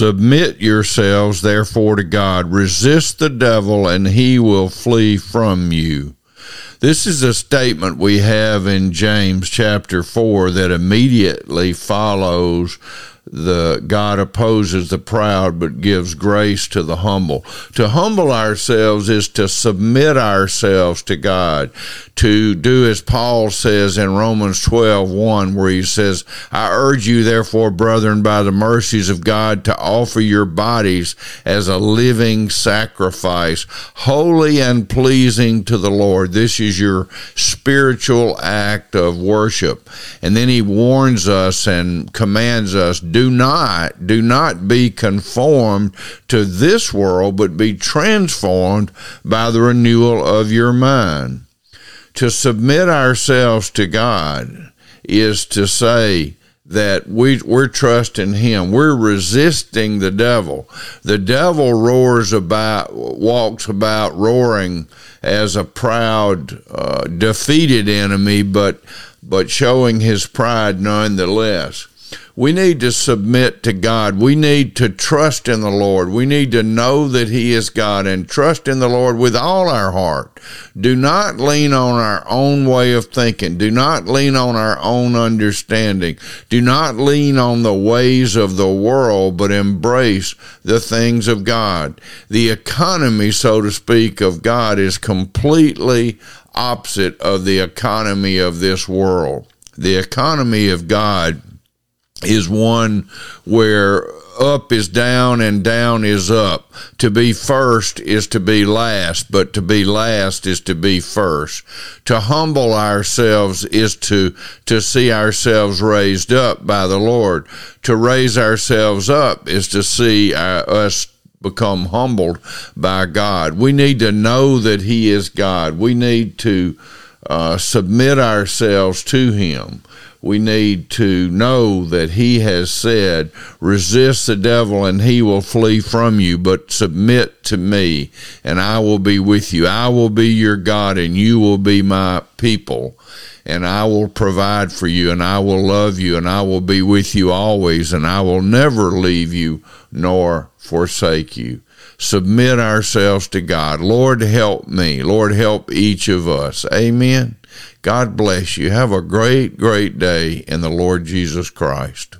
Submit yourselves, therefore, to God. Resist the devil, and he will flee from you. This is a statement we have in James chapter 4 that immediately follows the God opposes the proud but gives grace to the humble. To humble ourselves is to submit ourselves to God, to do as Paul says in Romans 12, 1, where he says, I urge you therefore, brethren, by the mercies of God, to offer your bodies as a living sacrifice, holy and pleasing to the Lord. This is your spiritual act of worship. And then he warns us and commands us, do not, do not be conformed to this world, but be transformed by the renewal of your mind. To submit ourselves to God is to say, that we, we're trusting him. We're resisting the devil. The devil roars about, walks about roaring as a proud, uh, defeated enemy, but, but showing his pride nonetheless we need to submit to God. We need to trust in the Lord. We need to know that He is God and trust in the Lord with all our heart. Do not lean on our own way of thinking. Do not lean on our own understanding. Do not lean on the ways of the world, but embrace the things of God. The economy, so to speak, of God is completely opposite of the economy of this world. The economy of God is one where up is down and down is up. To be first is to be last, but to be last is to be first. To humble ourselves is to, to see ourselves raised up by the Lord. To raise ourselves up is to see our, us become humbled by God. We need to know that He is God. We need to uh, submit ourselves to Him we need to know that he has said, resist the devil and he will flee from you, but submit to me and I will be with you. I will be your God and you will be my people and I will provide for you and I will love you and I will be with you always and I will never leave you nor forsake you. Submit ourselves to God. Lord, help me. Lord, help each of us. Amen. God bless you. Have a great, great day in the Lord Jesus Christ.